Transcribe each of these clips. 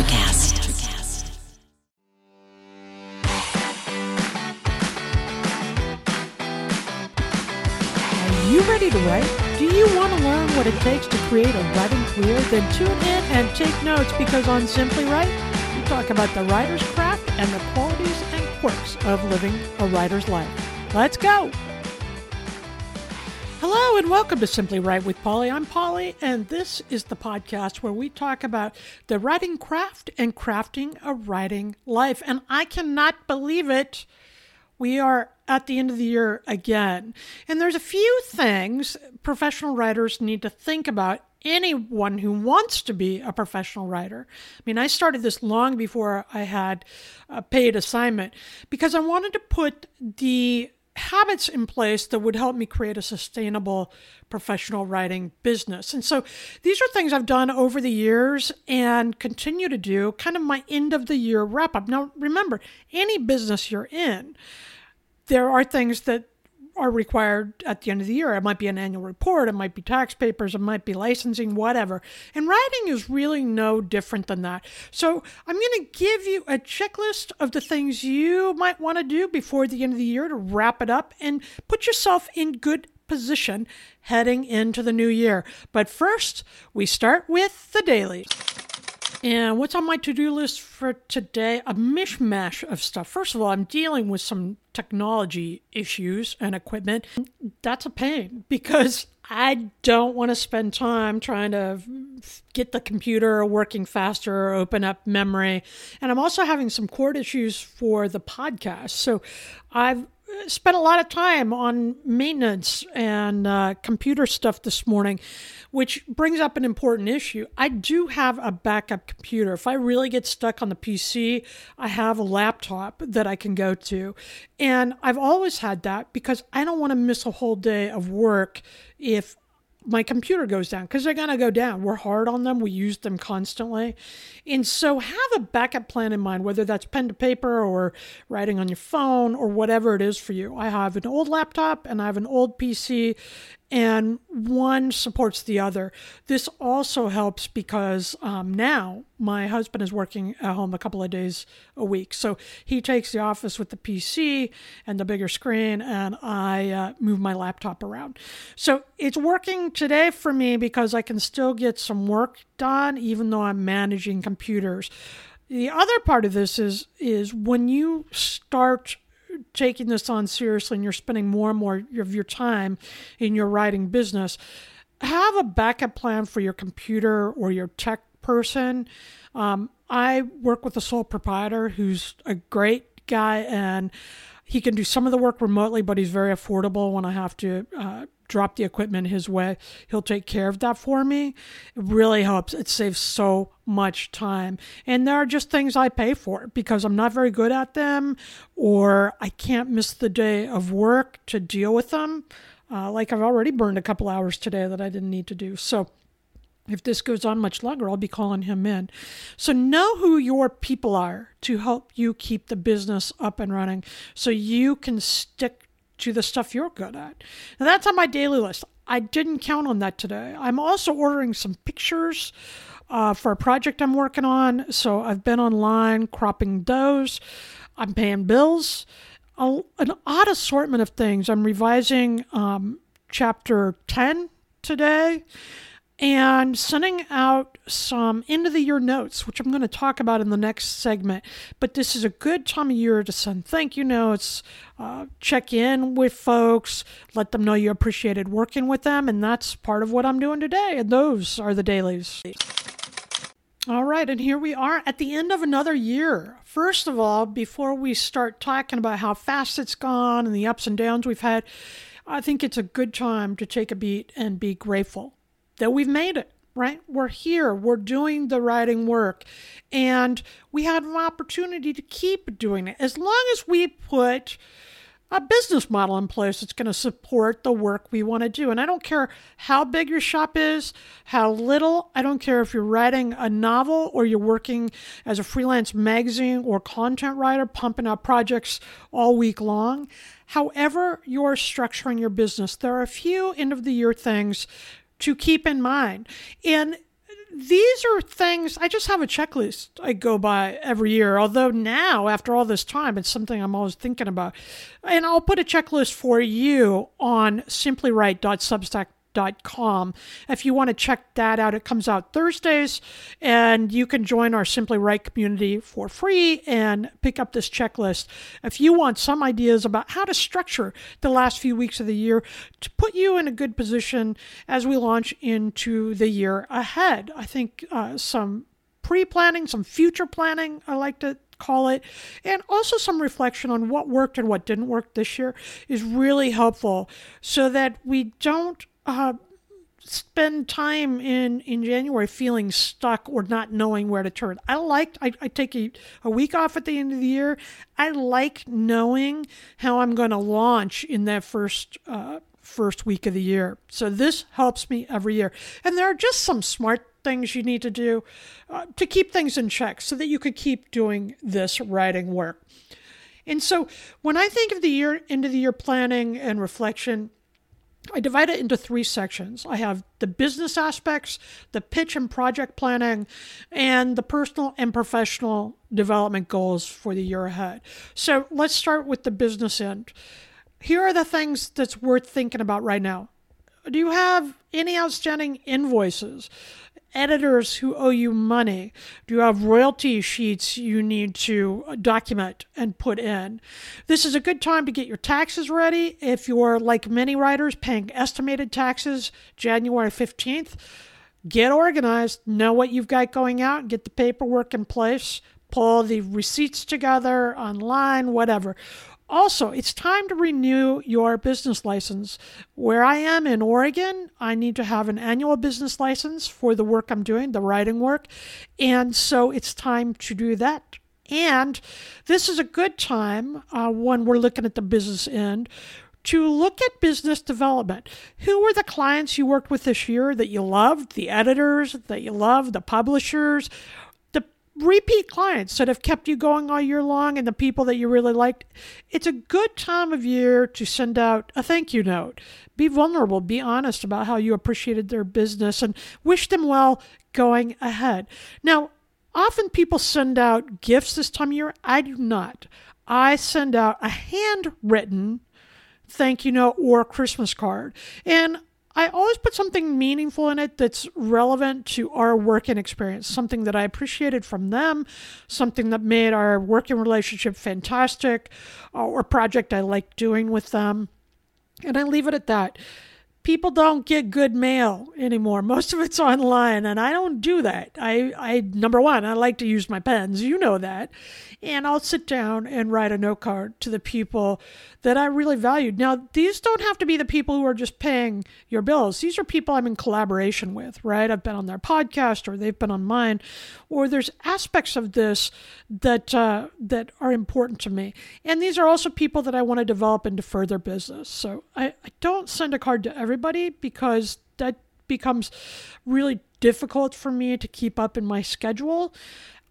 Are you ready to write? Do you want to learn what it takes to create a writing career? Then tune in and take notes because on Simply Write, we talk about the writer's craft and the qualities and quirks of living a writer's life. Let's go! Hello and welcome to Simply Write with Polly. I'm Polly, and this is the podcast where we talk about the writing craft and crafting a writing life. And I cannot believe it. We are at the end of the year again. And there's a few things professional writers need to think about. Anyone who wants to be a professional writer. I mean, I started this long before I had a paid assignment because I wanted to put the habits in place that would help me create a sustainable professional writing business. And so these are things I've done over the years and continue to do, kind of my end of the year wrap up. Now, remember, any business you're in, there are things that are required at the end of the year. It might be an annual report, it might be tax papers, it might be licensing, whatever. And writing is really no different than that. So I'm going to give you a checklist of the things you might want to do before the end of the year to wrap it up and put yourself in good position heading into the new year. But first, we start with the dailies. And what's on my to do list for today? A mishmash of stuff. First of all, I'm dealing with some technology issues and equipment. That's a pain because I don't want to spend time trying to get the computer working faster, or open up memory. And I'm also having some cord issues for the podcast. So I've spent a lot of time on maintenance and uh, computer stuff this morning, which brings up an important issue. I do have a backup computer. If I really get stuck on the PC, I have a laptop that I can go to. And I've always had that because I don't want to miss a whole day of work if my computer goes down because they're going to go down. We're hard on them, we use them constantly. And so, have a backup plan in mind, whether that's pen to paper or writing on your phone or whatever it is for you. I have an old laptop and I have an old PC, and one supports the other. This also helps because um, now my husband is working at home a couple of days a week. So he takes the office with the PC and the bigger screen, and I uh, move my laptop around. So it's working today for me because I can still get some work done, even though I'm managing computers. The other part of this is is when you start taking this on seriously and you're spending more and more of your time in your writing business, have a backup plan for your computer or your tech person. Um, I work with a sole proprietor who's a great guy and he can do some of the work remotely, but he's very affordable when I have to uh, drop the equipment his way. He'll take care of that for me. It really helps. It saves so much time. And there are just things I pay for because I'm not very good at them or I can't miss the day of work to deal with them. Uh, like I've already burned a couple hours today that I didn't need to do. So if this goes on much longer, I'll be calling him in. So know who your people are to help you keep the business up and running so you can stick to the stuff you're good at. Now, that's on my daily list. I didn't count on that today. I'm also ordering some pictures uh, for a project I'm working on. So I've been online cropping those. I'm paying bills. A, an odd assortment of things. I'm revising um, chapter 10 today and sending out some end of the year notes, which I'm going to talk about in the next segment. But this is a good time of year to send thank you notes, uh, check in with folks, let them know you appreciated working with them. And that's part of what I'm doing today. And those are the dailies. All right, and here we are at the end of another year. First of all, before we start talking about how fast it's gone and the ups and downs we've had, I think it's a good time to take a beat and be grateful that we've made it, right? We're here, we're doing the writing work, and we have an opportunity to keep doing it as long as we put a business model in place that's going to support the work we want to do. And I don't care how big your shop is, how little, I don't care if you're writing a novel or you're working as a freelance magazine or content writer, pumping out projects all week long. However, you're structuring your business, there are a few end of the year things to keep in mind. And these are things I just have a checklist I go by every year. Although now, after all this time, it's something I'm always thinking about. And I'll put a checklist for you on simplywrite.substack.com com. If you want to check that out, it comes out Thursdays, and you can join our Simply Write community for free and pick up this checklist. If you want some ideas about how to structure the last few weeks of the year to put you in a good position as we launch into the year ahead, I think uh, some pre planning, some future planning, I like to call it, and also some reflection on what worked and what didn't work this year is really helpful so that we don't uh, spend time in in January feeling stuck or not knowing where to turn. I like I, I take a, a week off at the end of the year. I like knowing how I'm going to launch in that first uh, first week of the year. So this helps me every year. And there are just some smart things you need to do uh, to keep things in check so that you could keep doing this writing work. And so when I think of the year end of the year planning and reflection, I divide it into three sections. I have the business aspects, the pitch and project planning, and the personal and professional development goals for the year ahead. So let's start with the business end. Here are the things that's worth thinking about right now. Do you have any outstanding invoices? Editors who owe you money? Do you have royalty sheets you need to uh, document and put in? This is a good time to get your taxes ready. If you're like many writers paying estimated taxes January 15th, get organized, know what you've got going out, get the paperwork in place, pull the receipts together online, whatever. Also, it's time to renew your business license. Where I am in Oregon, I need to have an annual business license for the work I'm doing, the writing work. And so it's time to do that. And this is a good time uh, when we're looking at the business end to look at business development. Who were the clients you worked with this year that you loved, the editors that you loved, the publishers? Repeat clients that have kept you going all year long and the people that you really liked, it's a good time of year to send out a thank you note. Be vulnerable, be honest about how you appreciated their business and wish them well going ahead. Now, often people send out gifts this time of year. I do not. I send out a handwritten thank you note or Christmas card. And I always put something meaningful in it that's relevant to our working experience, something that I appreciated from them, something that made our working relationship fantastic, uh, or project I liked doing with them. And I leave it at that people don't get good mail anymore. Most of it's online, and I don't do that. I, I number one, I like to use my pens. You know that, and I'll sit down and write a note card to the people that I really valued. Now, these don't have to be the people who are just paying your bills. These are people I'm in collaboration with, right? I've been on their podcast, or they've been on mine, or there's aspects of this that uh, that are important to me, and these are also people that I want to develop into further business. So I, I don't send a card to every everybody because that becomes really difficult for me to keep up in my schedule.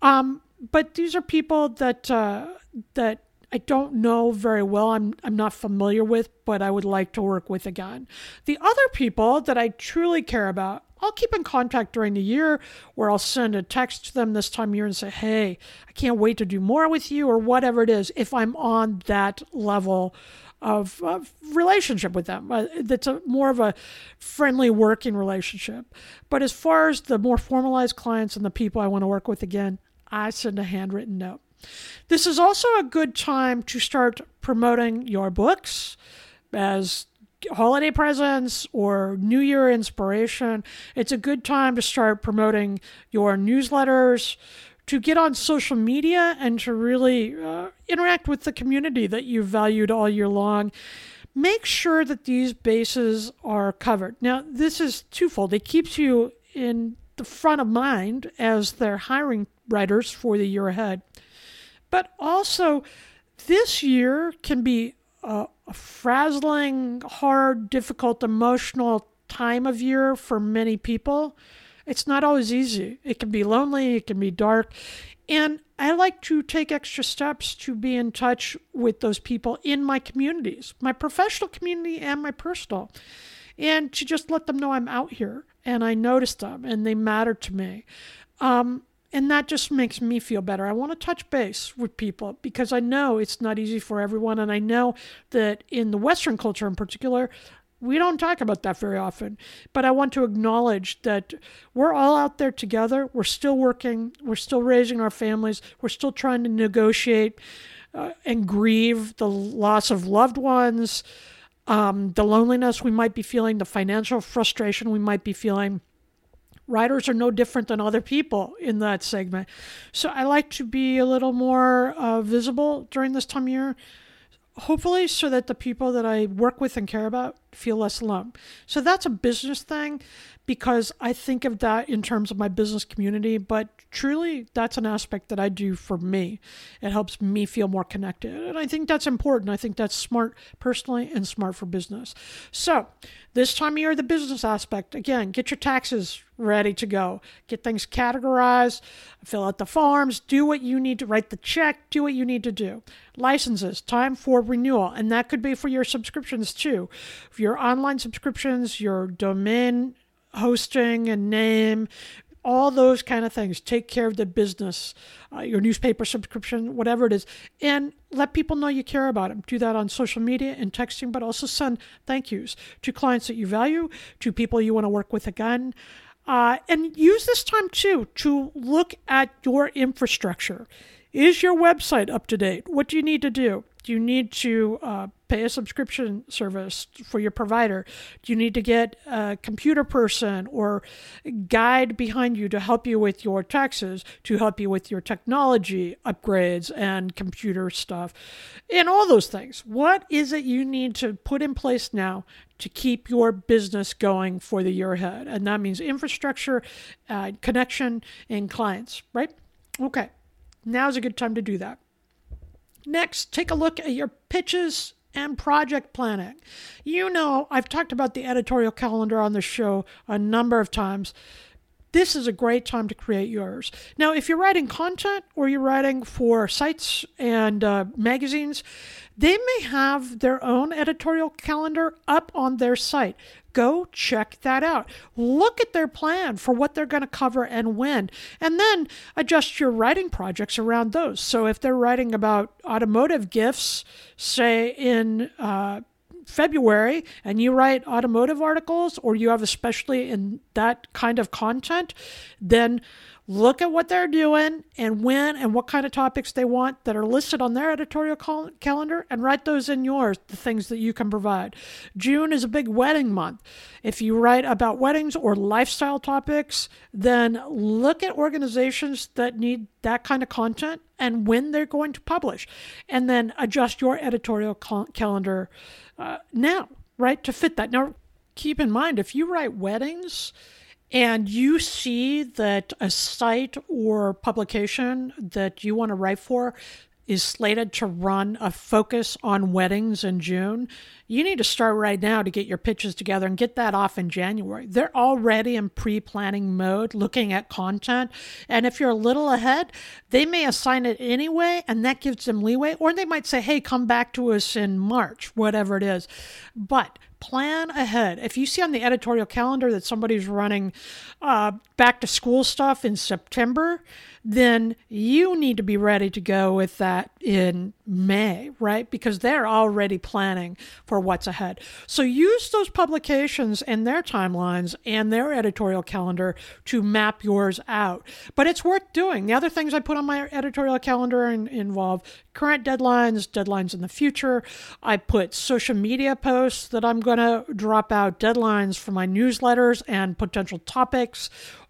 Um, but these are people that uh, that I don't know very well. I'm I'm not familiar with, but I would like to work with again. The other people that I truly care about, I'll keep in contact during the year, where I'll send a text to them this time of year and say, "Hey, I can't wait to do more with you," or whatever it is. If I'm on that level of, of relationship with them. Uh, that's a more of a friendly working relationship. But as far as the more formalized clients and the people I want to work with again, I send a handwritten note. This is also a good time to start promoting your books as holiday presents or New Year inspiration. It's a good time to start promoting your newsletters, to get on social media and to really uh, interact with the community that you've valued all year long. Make sure that these bases are covered. Now, this is twofold. It keeps you in the front of mind as they're hiring writers for the year ahead. But also, this year can be a, a frazzling, hard, difficult, emotional time of year for many people. It's not always easy. It can be lonely, it can be dark. And I like to take extra steps to be in touch with those people in my communities, my professional community and my personal, and to just let them know I'm out here. and I notice them and they matter to me. Um, and that just makes me feel better. I want to touch base with people because I know it's not easy for everyone. And I know that in the Western culture in particular, we don't talk about that very often, but I want to acknowledge that we're all out there together. We're still working. We're still raising our families. We're still trying to negotiate uh, and grieve the loss of loved ones, um, the loneliness we might be feeling, the financial frustration we might be feeling. Writers are no different than other people in that segment. So I like to be a little more uh, visible during this time of year hopefully so that the people that I work with and care about feel less alone. So that's a business thing because I think of that in terms of my business community, but truly that's an aspect that I do for me. It helps me feel more connected. And I think that's important. I think that's smart personally and smart for business. So, this time of year, the business aspect again, get your taxes ready to go. Get things categorized, fill out the forms, do what you need to write the check, do what you need to do. Licenses, time for renewal, and that could be for your subscriptions too. Your online subscriptions, your domain hosting and name, all those kind of things. Take care of the business, uh, your newspaper subscription, whatever it is, and let people know you care about them. Do that on social media and texting, but also send thank yous to clients that you value, to people you want to work with again. Uh, and use this time too to look at your infrastructure. Is your website up to date? What do you need to do? Do you need to uh, pay a subscription service for your provider? Do you need to get a computer person or guide behind you to help you with your taxes, to help you with your technology upgrades and computer stuff, and all those things? What is it you need to put in place now to keep your business going for the year ahead? And that means infrastructure, uh, connection, and clients, right? Okay, now's a good time to do that. Next, take a look at your pitches and project planning. You know, I've talked about the editorial calendar on the show a number of times. This is a great time to create yours. Now, if you're writing content or you're writing for sites and uh, magazines, they may have their own editorial calendar up on their site. Go check that out. Look at their plan for what they're going to cover and when, and then adjust your writing projects around those. So if they're writing about automotive gifts, say in uh, February and you write automotive articles or you have especially in that kind of content, then look at what they're doing and when and what kind of topics they want that are listed on their editorial cal- calendar and write those in yours, the things that you can provide. June is a big wedding month. If you write about weddings or lifestyle topics, then look at organizations that need that kind of content and when they're going to publish, and then adjust your editorial cal- calendar uh, now, right, to fit that. Now, keep in mind if you write weddings, and you see that a site or publication that you want to write for is slated to run a focus on weddings in June, you need to start right now to get your pitches together and get that off in January. They're already in pre planning mode looking at content. And if you're a little ahead, they may assign it anyway, and that gives them leeway. Or they might say, hey, come back to us in March, whatever it is. But plan ahead. If you see on the editorial calendar that somebody's running uh, back to school stuff in September, then you need to be ready to go with that in May, right? Because they're already planning for what's ahead. So use those publications and their timelines and their editorial calendar to map yours out. But it's worth doing. The other things I put on my editorial calendar involve current deadlines, deadlines in the future. I put social media posts that I'm going to drop out, deadlines for my newsletters and potential topics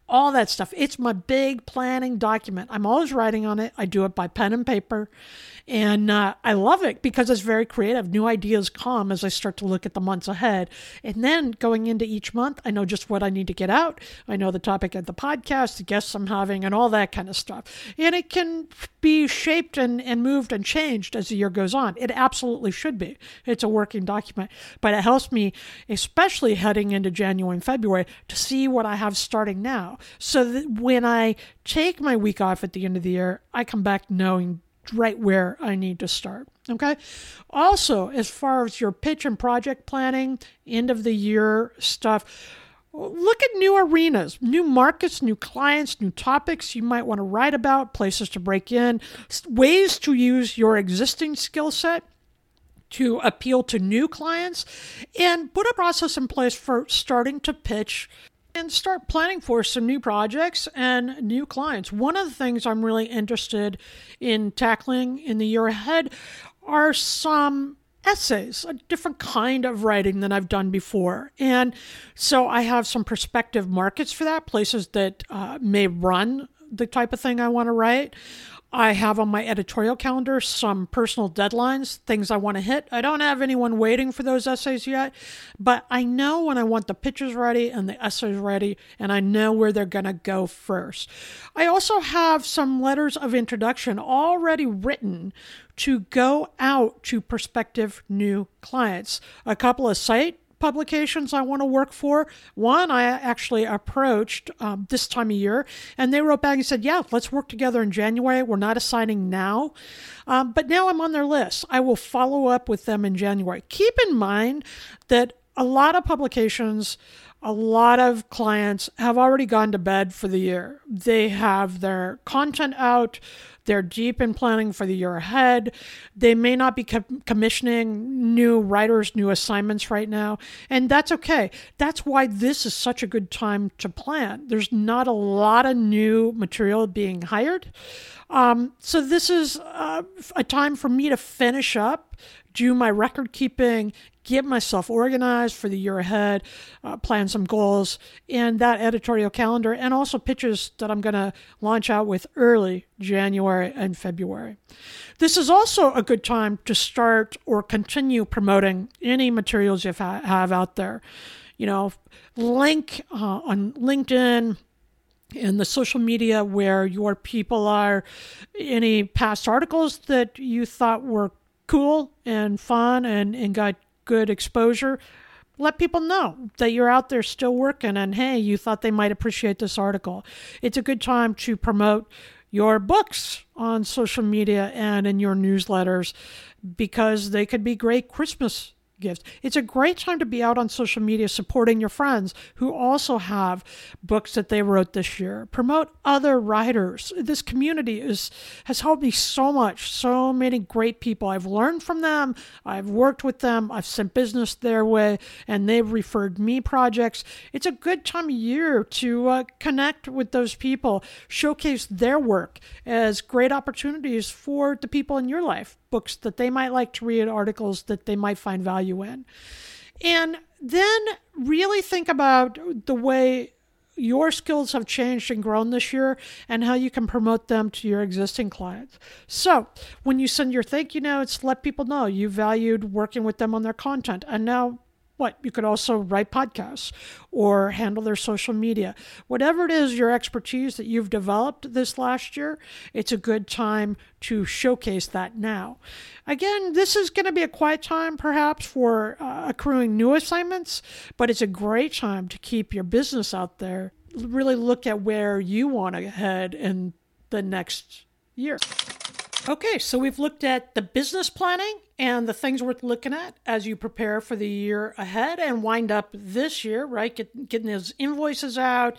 all that stuff. It's my big planning document. I'm always writing on it. I do it by pen and paper. And uh, I love it because it's very creative. New ideas come as I start to look at the months ahead. And then going into each month, I know just what I need to get out. I know the topic of the podcast, the guests I'm having, and all that kind of stuff. And it can be shaped and, and moved and changed as the year goes on. It absolutely should be. It's a working document. But it helps me, especially heading into January and February, to see what I have starting now. So that when I take my week off at the end of the year, I come back knowing right where I need to start. Okay. Also, as far as your pitch and project planning, end of the year stuff, look at new arenas, new markets, new clients, new topics you might want to write about, places to break in, ways to use your existing skill set to appeal to new clients, and put a process in place for starting to pitch and start planning for some new projects and new clients. One of the things I'm really interested in tackling in the year ahead are some essays, a different kind of writing than I've done before. And so I have some prospective markets for that, places that uh, may run the type of thing I want to write. I have on my editorial calendar some personal deadlines, things I want to hit. I don't have anyone waiting for those essays yet, but I know when I want the pitches ready and the essays ready, and I know where they're going to go first. I also have some letters of introduction already written to go out to prospective new clients. A couple of site publications I want to work for. One I actually approached um, this time of year, and they wrote back and said, Yeah, let's work together in January. We're not assigning now. Um, but now I'm on their list. I will follow up with them in January. Keep in mind that a lot of publications a lot of clients have already gone to bed for the year. They have their content out, they're deep in planning for the year ahead. They may not be com- commissioning new writers, new assignments right now, and that's okay. That's why this is such a good time to plan. There's not a lot of new material being hired. Um, so, this is uh, a time for me to finish up do my record keeping, get myself organized for the year ahead, uh, plan some goals, in that editorial calendar, and also pitches that I'm going to launch out with early January and February. This is also a good time to start or continue promoting any materials you have out there. You know, link uh, on LinkedIn, in the social media where your people are any past articles that you thought were cool and fun and, and got good exposure, let people know that you're out there still working and hey, you thought they might appreciate this article. It's a good time to promote your books on social media and in your newsletters because they could be great Christmas gifts. It's a great time to be out on social media supporting your friends who also have books that they wrote this year. Promote other writers. This community is has helped me so much. So many great people. I've learned from them. I've worked with them. I've sent business their way, and they've referred me projects. It's a good time of year to uh, connect with those people, showcase their work as great opportunities for the people in your life books that they might like to read, articles that they might find value in. And then really think about the way your skills have changed and grown this year and how you can promote them to your existing clients. So, when you send your thank you notes, let people know you valued working with them on their content. And now what? You could also write podcasts or handle their social media. Whatever it is, your expertise that you've developed this last year, it's a good time to showcase that now. Again, this is going to be a quiet time perhaps for uh, accruing new assignments, but it's a great time to keep your business out there. Really look at where you want to head in the next year. Okay, so we've looked at the business planning and the things worth looking at as you prepare for the year ahead and wind up this year, right? Get, getting those invoices out,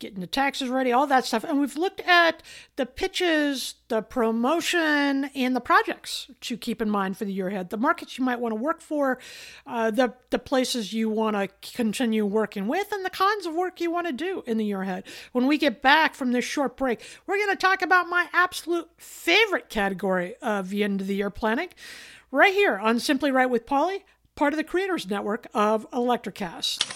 getting the taxes ready, all that stuff. And we've looked at the pitches, the promotion, and the projects to keep in mind for the year ahead. The markets you might want to work for, uh, the, the places you want to continue working with, and the kinds of work you want to do in the year ahead. When we get back from this short break, we're going to talk about my absolute favorite category of the end of the year planning right here on Simply Write with Polly, part of the creators network of Electrocast.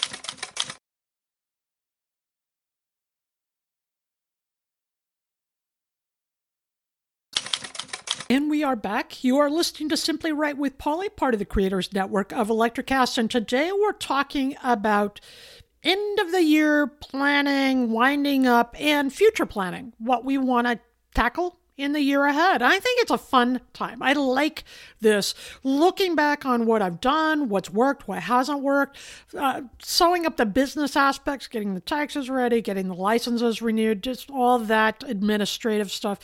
And we are back. You are listening to Simply Write with Polly, part of the creators network of Electrocast. And today we're talking about end of the year planning, winding up, and future planning. What we want to tackle in the year ahead. I think it's a fun time. I like this. Looking back on what I've done, what's worked, what hasn't worked, uh, sewing up the business aspects, getting the taxes ready, getting the licenses renewed, just all that administrative stuff.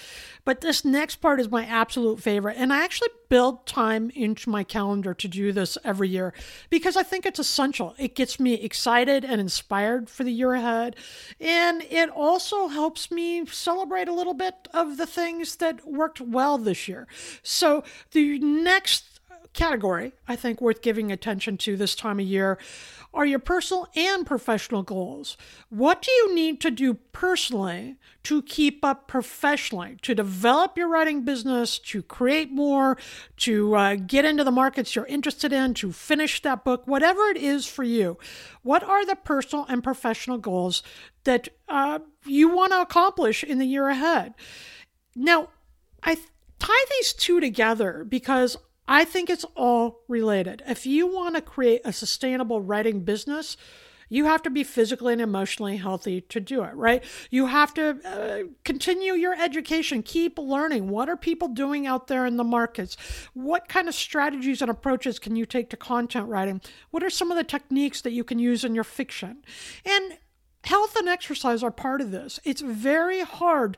But this next part is my absolute favorite. And I actually build time into my calendar to do this every year because I think it's essential. It gets me excited and inspired for the year ahead. And it also helps me celebrate a little bit of the things that worked well this year. So the next category I think worth giving attention to this time of year are your personal and professional goals. What do you need to do personally to keep up professionally, to develop your writing business, to create more, to uh, get into the markets you're interested in, to finish that book, whatever it is for you? What are the personal and professional goals that uh, you want to accomplish in the year ahead? Now, I tie these two together because I think it's all related. If you want to create a sustainable writing business, you have to be physically and emotionally healthy to do it, right? You have to uh, continue your education, keep learning. What are people doing out there in the markets? What kind of strategies and approaches can you take to content writing? What are some of the techniques that you can use in your fiction? And health and exercise are part of this. It's very hard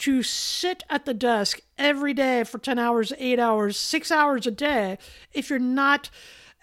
to sit at the desk every day for 10 hours, eight hours, six hours a day if you're not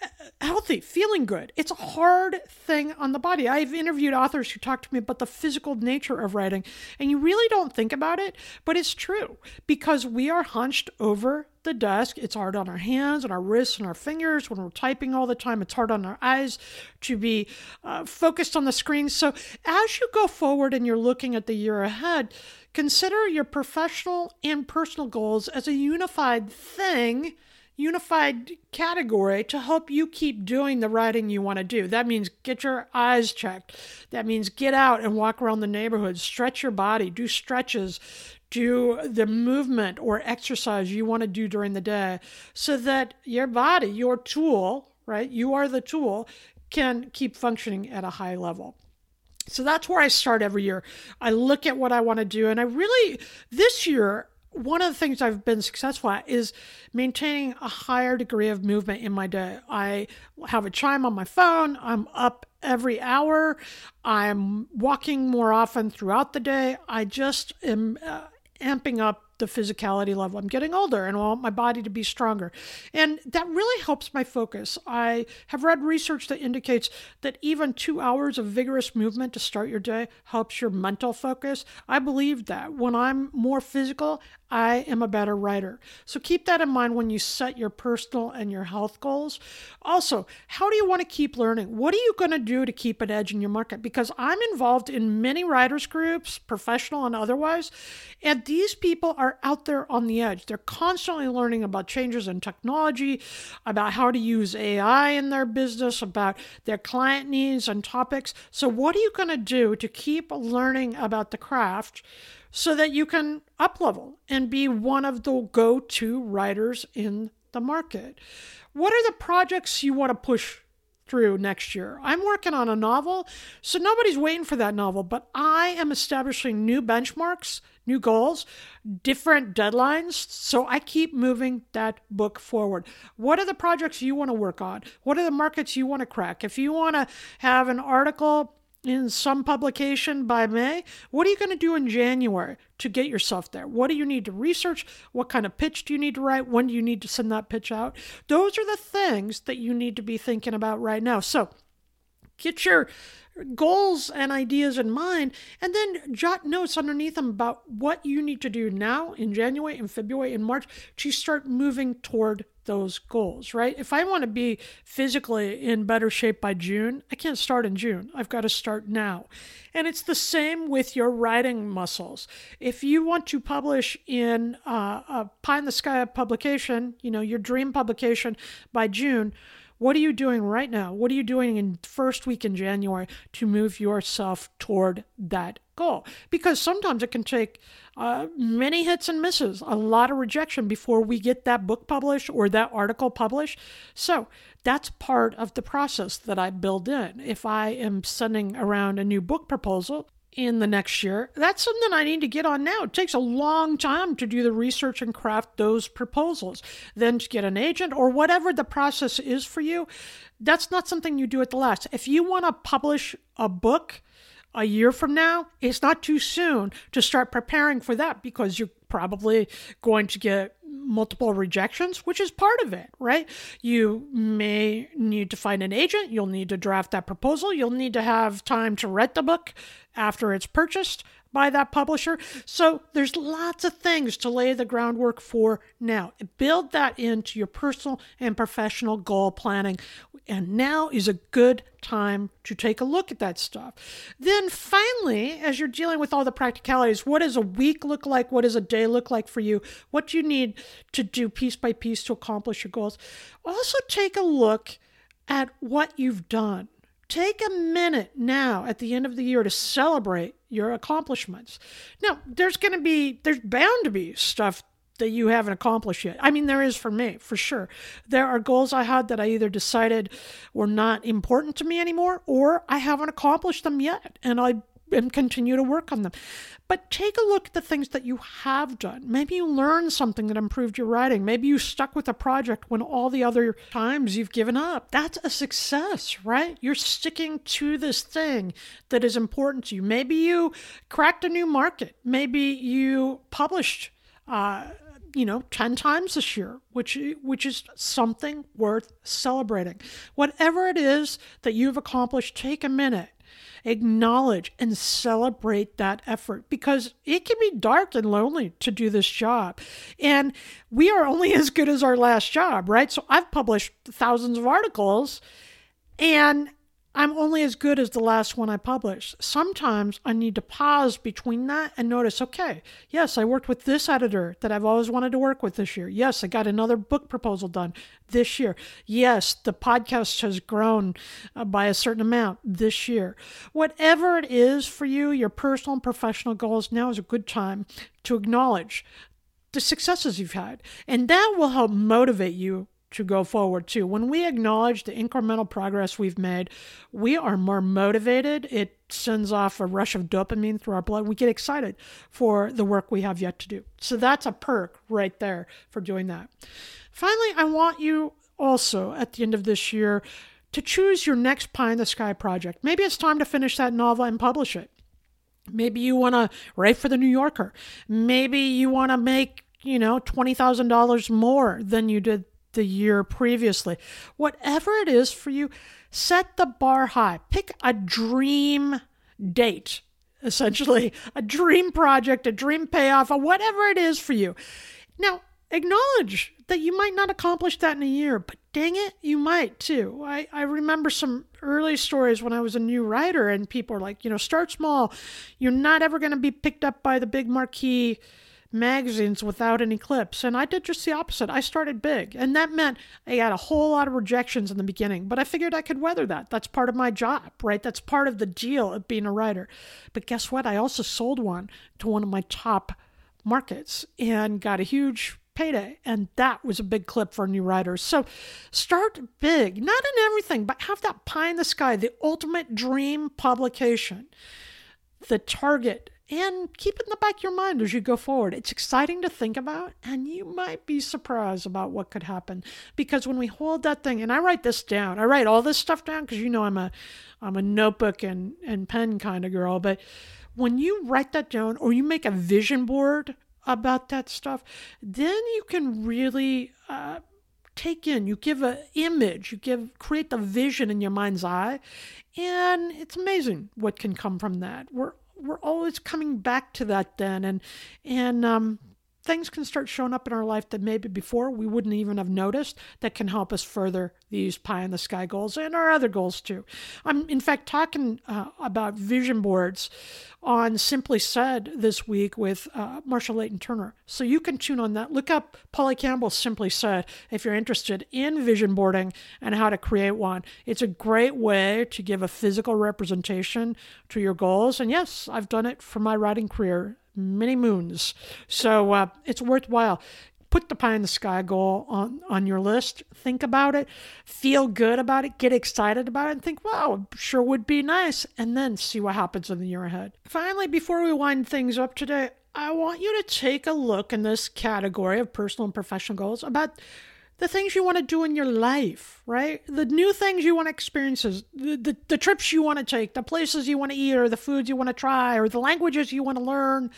uh, healthy, feeling good. It's a hard thing on the body. I've interviewed authors who talk to me about the physical nature of writing, and you really don't think about it, but it's true because we are hunched over the desk. It's hard on our hands and our wrists and our fingers when we're typing all the time. It's hard on our eyes to be uh, focused on the screen. So, as you go forward and you're looking at the year ahead, Consider your professional and personal goals as a unified thing, unified category to help you keep doing the writing you want to do. That means get your eyes checked. That means get out and walk around the neighborhood, stretch your body, do stretches, do the movement or exercise you want to do during the day so that your body, your tool, right? You are the tool, can keep functioning at a high level. So that's where I start every year. I look at what I want to do. And I really, this year, one of the things I've been successful at is maintaining a higher degree of movement in my day. I have a chime on my phone. I'm up every hour. I'm walking more often throughout the day. I just am uh, amping up the physicality level. I'm getting older and I want my body to be stronger. And that really helps my focus. I have read research that indicates that even two hours of vigorous movement to start your day helps your mental focus. I believe that. When I'm more physical, I am a better writer. So keep that in mind when you set your personal and your health goals. Also, how do you want to keep learning? What are you going to do to keep an edge in your market? Because I'm involved in many writers groups, professional and otherwise, and these people are out there on the edge. They're constantly learning about changes in technology, about how to use AI in their business, about their client needs and topics. So, what are you going to do to keep learning about the craft? So that you can uplevel and be one of the go-to writers in the market. What are the projects you want to push through next year? I'm working on a novel, so nobody's waiting for that novel, but I am establishing new benchmarks, new goals, different deadlines, so I keep moving that book forward. What are the projects you want to work on? What are the markets you want to crack? If you want to have an article in some publication by May, what are you going to do in January to get yourself there? What do you need to research? What kind of pitch do you need to write? When do you need to send that pitch out? Those are the things that you need to be thinking about right now. So get your goals and ideas in mind and then jot notes underneath them about what you need to do now in January and February and March to start moving toward those goals, right? If I want to be physically in better shape by June, I can't start in June. I've got to start now. And it's the same with your writing muscles. If you want to publish in uh, a pie in the sky publication, you know, your dream publication by June, what are you doing right now? What are you doing in first week in January to move yourself toward that goal? Because sometimes it can take uh, many hits and misses, a lot of rejection before we get that book published or that article published. So that's part of the process that I build in. If I am sending around a new book proposal, in the next year. That's something I need to get on now. It takes a long time to do the research and craft those proposals. Then to get an agent or whatever the process is for you, that's not something you do at the last. If you want to publish a book a year from now, it's not too soon to start preparing for that because you're probably going to get multiple rejections, which is part of it, right? You may need to find an agent. You'll need to draft that proposal. You'll need to have time to write the book after it's purchased by that publisher. So there's lots of things to lay the groundwork for now. Build that into your personal and professional goal planning. And now is a good time to take a look at that stuff. Then finally, as you're dealing with all the practicalities, what does a week look like? What does a day look like for you? What do you need to do piece by piece to accomplish your goals? Also take a look at what you've done Take a minute now at the end of the year to celebrate your accomplishments. Now, there's going to be, there's bound to be stuff that you haven't accomplished yet. I mean, there is for me, for sure. There are goals I had that I either decided were not important to me anymore or I haven't accomplished them yet. And I and continue to work on them. But take a look at the things that you have done. Maybe you learned something that improved your writing. Maybe you stuck with a project when all the other times you've given up. That's a success, right? You're sticking to this thing that is important to you. Maybe you cracked a new market. Maybe you published. Uh, you know 10 times this year which which is something worth celebrating whatever it is that you've accomplished take a minute acknowledge and celebrate that effort because it can be dark and lonely to do this job. And we are only as good as our last job, right? So I've published thousands of articles and I'm only as good as the last one I published. Sometimes I need to pause between that and notice, okay, yes, I worked with this editor that I've always wanted to work with this year. Yes, I got another book proposal done this year. Yes, the podcast has grown uh, by a certain amount this year. Whatever it is for you, your personal and professional goals, now is a good time to acknowledge the successes you've had. And that will help motivate you to go forward too. When we acknowledge the incremental progress we've made, we are more motivated. It sends off a rush of dopamine through our blood. We get excited for the work we have yet to do. So that's a perk right there for doing that. Finally, I want you also at the end of this year to choose your next pie in the sky project. Maybe it's time to finish that novel and publish it. Maybe you want to write for the New Yorker. Maybe you want to make, you know, $20,000 more than you did the year previously. Whatever it is for you, set the bar high. Pick a dream date, essentially, a dream project, a dream payoff, or whatever it is for you. Now, acknowledge that you might not accomplish that in a year, but dang it, you might too. I, I remember some early stories when I was a new writer, and people are like, you know, start small. You're not ever going to be picked up by the big marquee magazines without any clips. And I did just the opposite. I started big. And that meant I had a whole lot of rejections in the beginning, but I figured I could weather that. That's part of my job, right? That's part of the deal of being a writer. But guess what? I also sold one to one of my top markets and got a huge payday. And that was a big clip for new writers. So start big, not in everything, but have that pie in the sky, the ultimate dream publication, the target and keep it in the back of your mind as you go forward. It's exciting to think about, and you might be surprised about what could happen. Because when we hold that thing, and I write this down, I write all this stuff down because you know I'm a I'm a notebook and, and pen kind of girl. But when you write that down or you make a vision board about that stuff, then you can really uh, take in you give an image you give create the vision in your mind's eye and it's amazing what can come from that we're we're always coming back to that then. And and um, things can start showing up in our life that maybe before we wouldn't even have noticed that can help us further these pie in the sky goals and our other goals too. I'm, in fact, talking uh, about vision boards on Simply Said this week with uh, Marcia Layton Turner. So you can tune on that. Look up Polly Campbell Simply Said if you're interested in vision boarding and how to create one. It's a great way to give a physical representation to your goals. And yes, I've done it for my writing career many moons. So uh, it's worthwhile. Put the pie in the sky goal on, on your list. Think about it. Feel good about it. Get excited about it and think, wow, sure would be nice. And then see what happens in the year ahead. Finally, before we wind things up today, I want you to take a look in this category of personal and professional goals about the things you want to do in your life, right? The new things you want to experience, the, the, the trips you want to take, the places you want to eat, or the foods you want to try, or the languages you want to learn.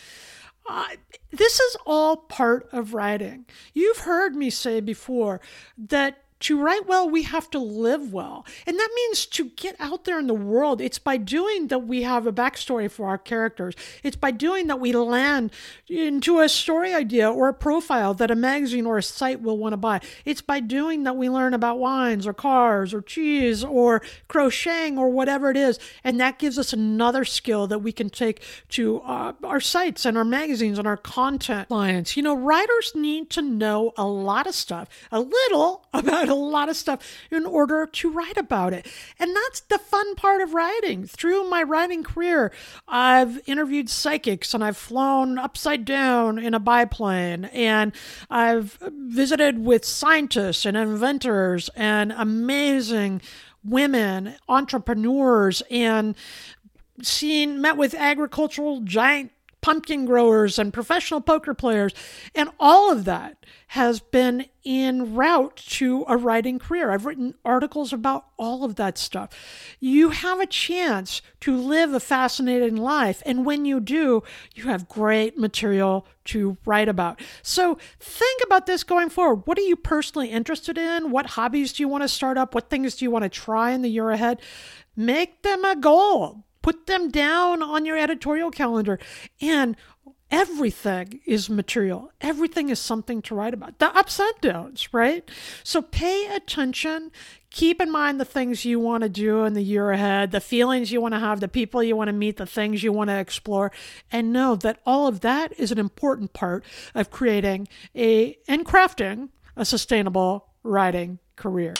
uh, this is all part of writing. You've heard me say before that to write well, we have to live well. And that means to get out there in the world. It's by doing that we have a backstory for our characters. It's by doing that we land into a story idea or a profile that a magazine or a site will want to buy. It's by doing that we learn about wines or cars or cheese or crocheting or whatever it is. And that gives us another skill that we can take to uh, our sites and our magazines and our content clients. You know, writers need to know a lot of stuff, a little about a lot of stuff in order to write about it. And that's the fun part of writing. Through my writing career, I've interviewed psychics and I've flown upside down in a biplane and I've visited with scientists and inventors and amazing women, entrepreneurs, and seen, met with agricultural giant pumpkin growers and professional poker players. And all of that has been en route to a writing career. I've written articles about all of that stuff. You have a chance to live a fascinating life. And when you do, you have great material to write about. So think about this going forward. What are you personally interested in? What hobbies do you want to start up? What things do you want to try in the year ahead? Make them a goal Put them down on your editorial calendar. And everything is material. Everything is something to write about. The ups and downs, right? So pay attention. Keep in mind the things you want to do in the year ahead, the feelings you want to have, the people you want to meet, the things you want to explore, and know that all of that is an important part of creating a and crafting a sustainable writing career.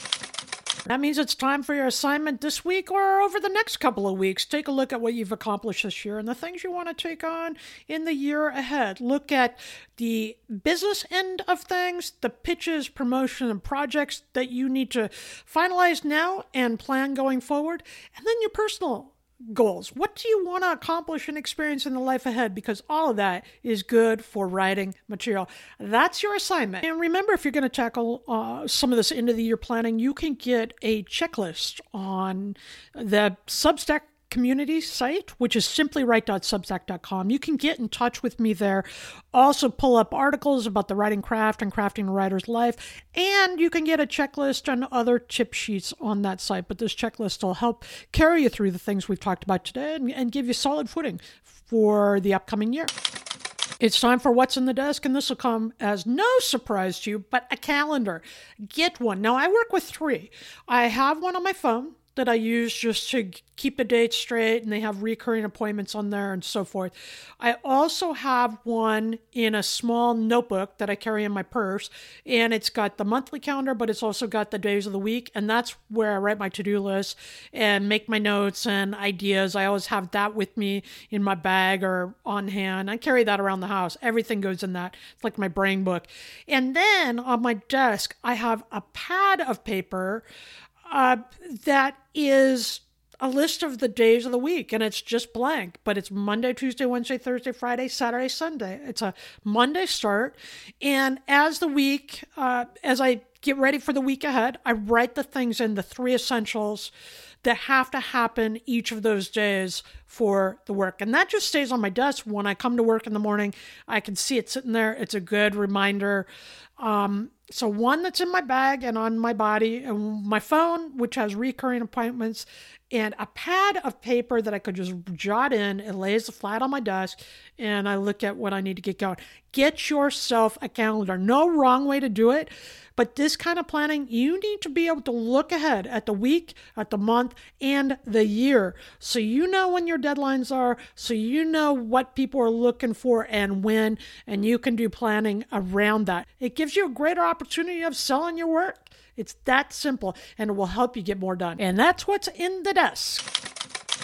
That means it's time for your assignment this week or over the next couple of weeks. Take a look at what you've accomplished this year and the things you want to take on in the year ahead. Look at the business end of things, the pitches, promotion, and projects that you need to finalize now and plan going forward, and then your personal goals. What do you want to accomplish and experience in the life ahead? Because all of that is good for writing material. That's your assignment. And remember, if you're going to tackle uh, some of this end of the year planning, you can get a checklist on the Substack community site, which is simplywrite.substack.com. You can get in touch with me there. Also, pull up articles about the writing craft and crafting a writer's life. And you can get a checklist and other tip sheets on that site. But this checklist will help carry you through the things we've talked about today and, and give you solid footing for the upcoming year. It's time for what's in the desk, and this will come as no surprise to you, but a calendar. Get one. Now, I work with three. I have one on my phone that I use just to keep the dates straight, and they have recurring appointments on there and so forth. I also have one in a small notebook that I carry in my purse, and it's got the monthly calendar, but it's also got the days of the week, and that's where I write my to do list and make my notes and ideas. I always have that with me in my bag or on hand. I carry that around the house. Everything goes in that. It's like my brain book. And then on my desk, I have a pad of paper uh, that is a list of the days of the week and it's just blank, but it's Monday, Tuesday, Wednesday, Thursday, Friday, Saturday, Sunday. It's a Monday start. And as the week, uh, as I get ready for the week ahead, I write the things in the three essentials that have to happen each of those days for the work. And that just stays on my desk when I come to work in the morning. I can see it sitting there. It's a good reminder. Um, so one that's in my bag and on my body, and my phone, which has recurring appointments, and a pad of paper that I could just jot in. It lays flat on my desk, and I look at what I need to get going. Get yourself a calendar. No wrong way to do it, but this kind of planning, you need to be able to look ahead at the week, at the month, and the year. So you know when your deadlines are, so you know what people are looking for and when, and you can do planning around that. It gives you a greater opportunity of selling your work. It's that simple, and it will help you get more done. And that's what's in the desk.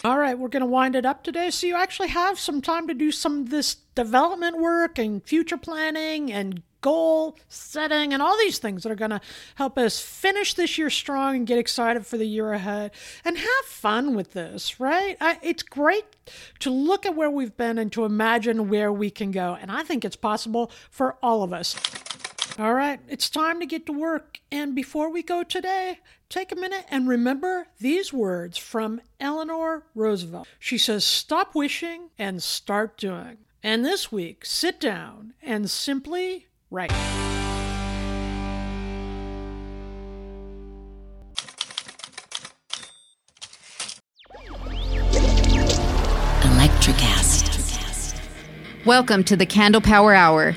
All right, we're going to wind it up today so you actually have some time to do some of this development work and future planning and goal setting and all these things that are going to help us finish this year strong and get excited for the year ahead and have fun with this, right? I, it's great to look at where we've been and to imagine where we can go. And I think it's possible for all of us. All right, it's time to get to work. And before we go today, take a minute and remember these words from Eleanor Roosevelt. She says, Stop wishing and start doing. And this week, sit down and simply write. Electricast. Welcome to the Candle Power Hour.